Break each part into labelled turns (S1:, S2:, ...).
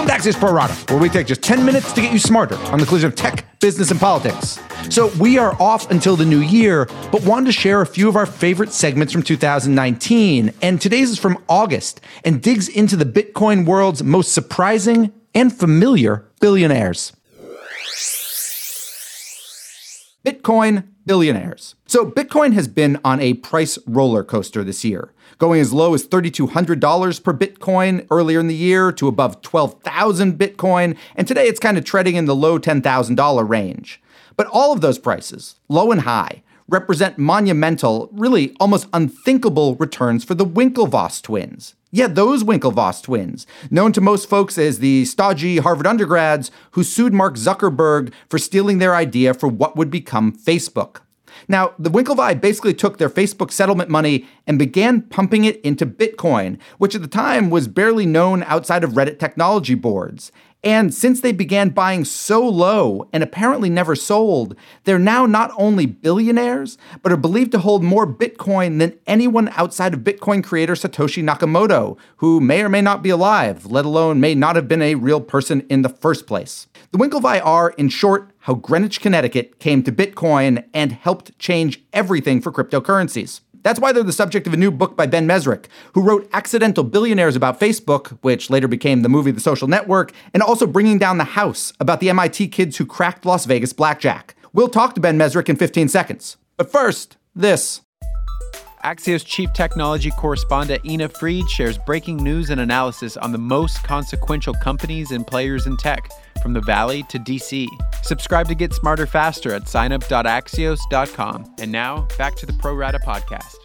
S1: Welcome to Axios where we take just 10 minutes to get you smarter on the collision of tech, business, and politics. So we are off until the new year, but wanted to share a few of our favorite segments from 2019. And today's is from August and digs into the Bitcoin world's most surprising and familiar billionaires. Bitcoin billionaires. So, Bitcoin has been on a price roller coaster this year, going as low as $3,200 per Bitcoin earlier in the year to above 12,000 Bitcoin, and today it's kind of treading in the low $10,000 range. But all of those prices, low and high, represent monumental, really almost unthinkable returns for the Winklevoss twins. Yeah, those Winklevoss twins, known to most folks as the stodgy Harvard undergrads who sued Mark Zuckerberg for stealing their idea for what would become Facebook. Now, the Winklevi basically took their Facebook settlement money and began pumping it into Bitcoin, which at the time was barely known outside of Reddit technology boards. And since they began buying so low and apparently never sold, they're now not only billionaires, but are believed to hold more Bitcoin than anyone outside of Bitcoin creator Satoshi Nakamoto, who may or may not be alive, let alone may not have been a real person in the first place. The Winklevi are, in short, how Greenwich, Connecticut came to Bitcoin and helped change everything for cryptocurrencies. That's why they're the subject of a new book by Ben Mezrich, who wrote Accidental Billionaires about Facebook, which later became the movie The Social Network, and also Bringing Down the House about the MIT kids who cracked Las Vegas blackjack. We'll talk to Ben Mezrich in 15 seconds. But first, this.
S2: Axios chief technology correspondent Ina Fried shares breaking news and analysis on the most consequential companies and players in tech, from the Valley to DC. Subscribe to get smarter faster at signup.axios.com. And now, back to the Pro Rata podcast.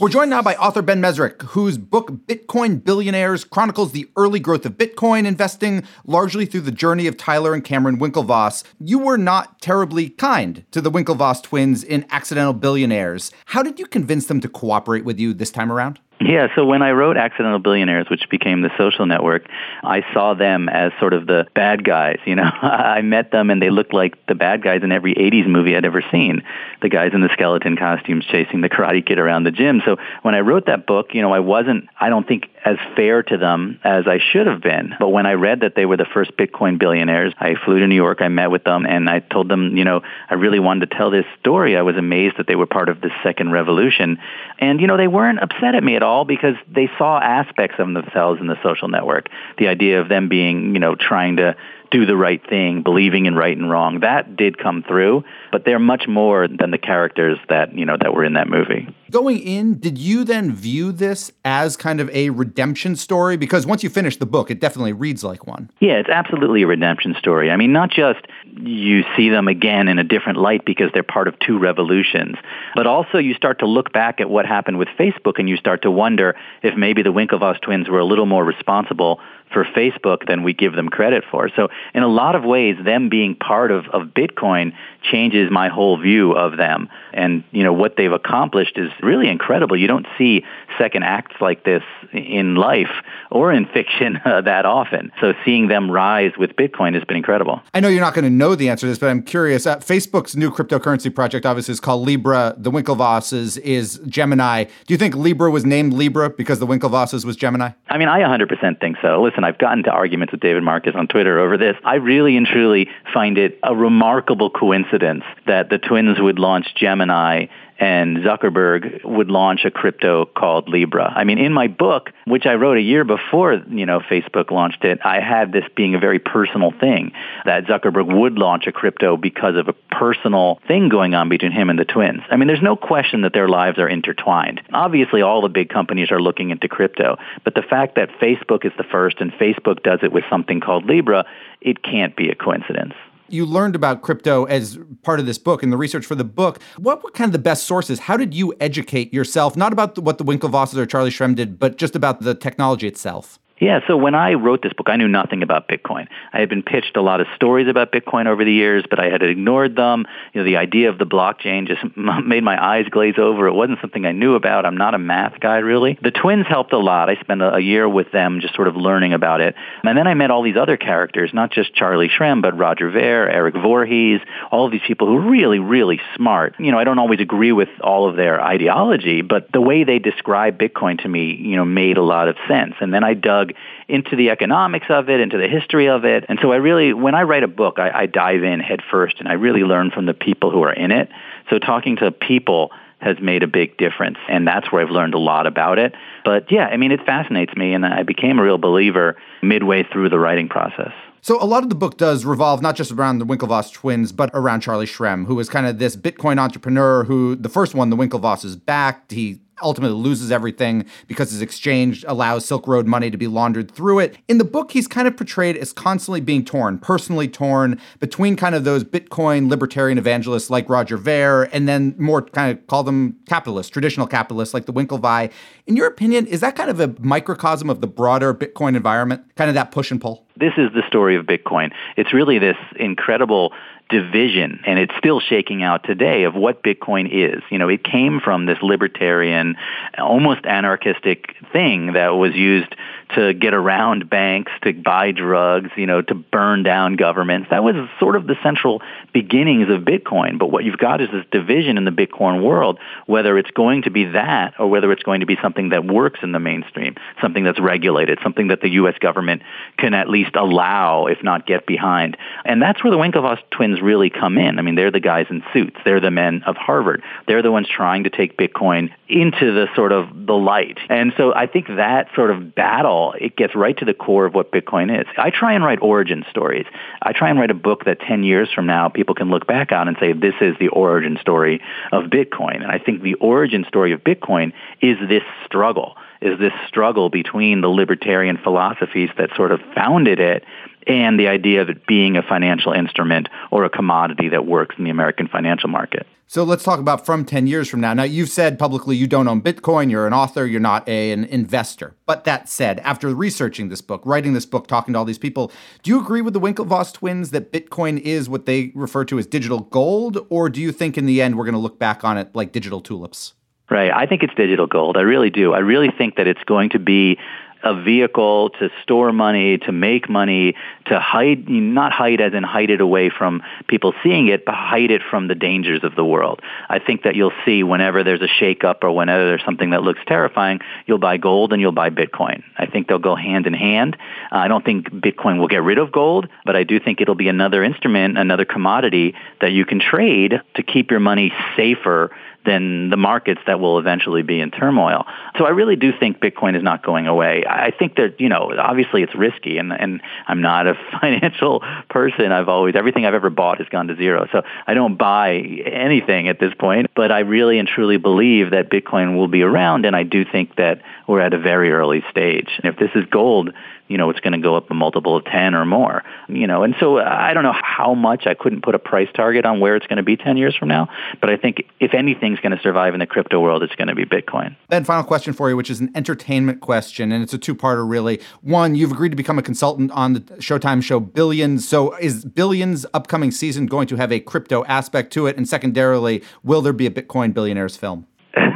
S1: We're joined now by author Ben Mezrich, whose book Bitcoin Billionaires chronicles the early growth of Bitcoin investing, largely through the journey of Tyler and Cameron Winklevoss. You were not terribly kind to the Winklevoss twins in Accidental Billionaires. How did you convince them to cooperate with you this time around?
S3: Yeah, so when I wrote Accidental Billionaires, which became the social network, I saw them as sort of the bad guys. You know, I met them and they looked like the bad guys in every 80s movie I'd ever seen. The guys in the skeleton costumes chasing the karate kid around the gym. So when I wrote that book, you know, I wasn't, I don't think, as fair to them as I should have been. But when I read that they were the first Bitcoin billionaires, I flew to New York, I met with them, and I told them, you know, I really wanted to tell this story. I was amazed that they were part of this second revolution. And, you know, they weren't upset at me at all all because they saw aspects of themselves in the social network. The idea of them being, you know, trying to do the right thing, believing in right and wrong. That did come through, but they're much more than the characters that, you know, that were in that movie.
S1: Going in, did you then view this as kind of a redemption story? Because once you finish the book, it definitely reads like one.
S3: Yeah, it's absolutely a redemption story. I mean, not just you see them again in a different light because they're part of two revolutions, but also you start to look back at what happened with Facebook and you start to wonder if maybe the Winklevoss twins were a little more responsible for Facebook than we give them credit for. So in a lot of ways, them being part of, of Bitcoin changes my whole view of them. And, you know, what they've accomplished is really incredible. You don't see second acts like this in life or in fiction uh, that often. So seeing them rise with Bitcoin has been incredible.
S1: I know you're not going to know the answer to this, but I'm curious. Uh, Facebook's new cryptocurrency project obviously is called Libra. The Winklevosses is Gemini. Do you think Libra was named Libra because the Winklevosses was Gemini?
S3: I mean, I 100% think so. Listen, I've gotten to arguments with David Marcus on Twitter over this. I really and truly find it a remarkable coincidence that the twins would launch Gemini and Zuckerberg would launch a crypto called Libra. I mean, in my book, which I wrote a year before, you know, Facebook launched it, I had this being a very personal thing that Zuckerberg would launch a crypto because of a personal thing going on between him and the twins. I mean, there's no question that their lives are intertwined. Obviously, all the big companies are looking into crypto, but the fact that Facebook is the first and Facebook does it with something called Libra, it can't be a coincidence
S1: you learned about crypto as part of this book and the research for the book. What were kind of the best sources? How did you educate yourself, not about what the Winklevosses or Charlie Shrem did, but just about the technology itself?
S3: Yeah, so when I wrote this book, I knew nothing about Bitcoin. I had been pitched a lot of stories about Bitcoin over the years, but I had ignored them. You know, the idea of the blockchain just made my eyes glaze over. It wasn't something I knew about. I'm not a math guy, really. The twins helped a lot. I spent a year with them just sort of learning about it. And then I met all these other characters, not just Charlie Shrem, but Roger Ver, Eric Voorhees, all of these people who are really, really smart. You know, I don't always agree with all of their ideology, but the way they describe Bitcoin to me, you know, made a lot of sense. And then I dug into the economics of it, into the history of it. And so I really, when I write a book, I, I dive in head first and I really learn from the people who are in it. So talking to people has made a big difference. And that's where I've learned a lot about it. But yeah, I mean, it fascinates me. And I became a real believer midway through the writing process.
S1: So a lot of the book does revolve not just around the Winklevoss twins, but around Charlie Shrem, who was kind of this Bitcoin entrepreneur who the first one, the Winklevosses backed. He ultimately loses everything because his exchange allows Silk Road money to be laundered through it. In the book, he's kind of portrayed as constantly being torn, personally torn between kind of those Bitcoin libertarian evangelists like Roger Ver and then more kind of call them capitalists, traditional capitalists like the Winklevi. In your opinion, is that kind of a microcosm of the broader Bitcoin environment, kind of that push and pull?
S3: This is the story of Bitcoin. It's really this incredible division, and it's still shaking out today of what Bitcoin is. You know, it came from this libertarian, almost anarchistic thing that was used to get around banks, to buy drugs, you know, to burn down governments. That was sort of the central beginnings of Bitcoin. But what you've got is this division in the Bitcoin world, whether it's going to be that or whether it's going to be something that works in the mainstream, something that's regulated, something that the U.S. government can at least allow, if not get behind. And that's where the Winklevoss twins really come in. I mean, they're the guys in suits. They're the men of Harvard. They're the ones trying to take Bitcoin into the sort of the light. And so I think that sort of battle it gets right to the core of what Bitcoin is. I try and write origin stories. I try and write a book that 10 years from now people can look back on and say, this is the origin story of Bitcoin. And I think the origin story of Bitcoin is this struggle, is this struggle between the libertarian philosophies that sort of founded it and the idea of it being a financial instrument or a commodity that works in the American financial market.
S1: So let's talk about from 10 years from now. Now, you've said publicly you don't own Bitcoin, you're an author, you're not a, an investor. But that said, after researching this book, writing this book, talking to all these people, do you agree with the Winklevoss twins that Bitcoin is what they refer to as digital gold? Or do you think in the end we're going to look back on it like digital tulips?
S3: Right. I think it's digital gold. I really do. I really think that it's going to be a vehicle to store money, to make money, to hide, not hide as in hide it away from people seeing it, but hide it from the dangers of the world. I think that you'll see whenever there's a shakeup or whenever there's something that looks terrifying, you'll buy gold and you'll buy Bitcoin. I think they'll go hand in hand. Uh, I don't think Bitcoin will get rid of gold, but I do think it'll be another instrument, another commodity that you can trade to keep your money safer than the markets that will eventually be in turmoil. So I really do think Bitcoin is not going away. I think that, you know, obviously it's risky and, and I'm not a financial person. I've always, everything I've ever bought has gone to zero. So I don't buy anything at this point, but I really and truly believe that Bitcoin will be around and I do think that we're at a very early stage. And if this is gold, you know, it's going to go up a multiple of 10 or more, you know. And so I don't know how much. I couldn't put a price target on where it's going to be 10 years from now. But I think if anything's going to survive in the crypto world, it's going to be Bitcoin.
S1: And final question for you, which is an entertainment question. And it's a two parter, really. One, you've agreed to become a consultant on the Showtime show Billions. So is Billions' upcoming season going to have a crypto aspect to it? And secondarily, will there be a Bitcoin billionaires film?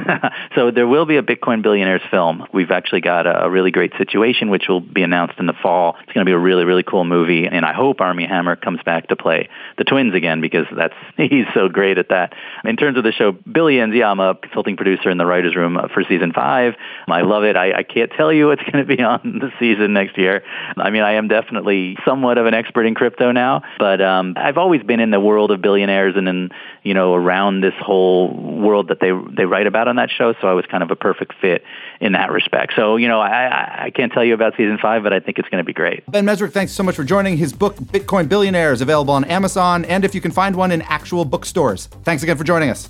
S3: so there will be a Bitcoin billionaires film. We've actually got a, a, really great situation, which will be announced in the fall. It's going to be a really, really cool movie, and I hope Armie Hammer comes back to play the twins again because that's he's so great at that. In terms of the show Billions, yeah, I'm a consulting producer in the writers' room for season five. I love it. I, I can't tell you what's going to be on the season next year. I mean, I am definitely somewhat of an expert in crypto now, but um, I've always been in the world of billionaires and in you know around this whole world that they they write about on that show, so I was kind of a perfect fit in that respect. So, you know, I, I can't tell you about season five, but I think it's going to be great.
S1: Ben Mezrich, thanks so much for joining. His book, Bitcoin Billionaires, available on Amazon, and if you can find one in actual bookstores. Thanks again for joining us.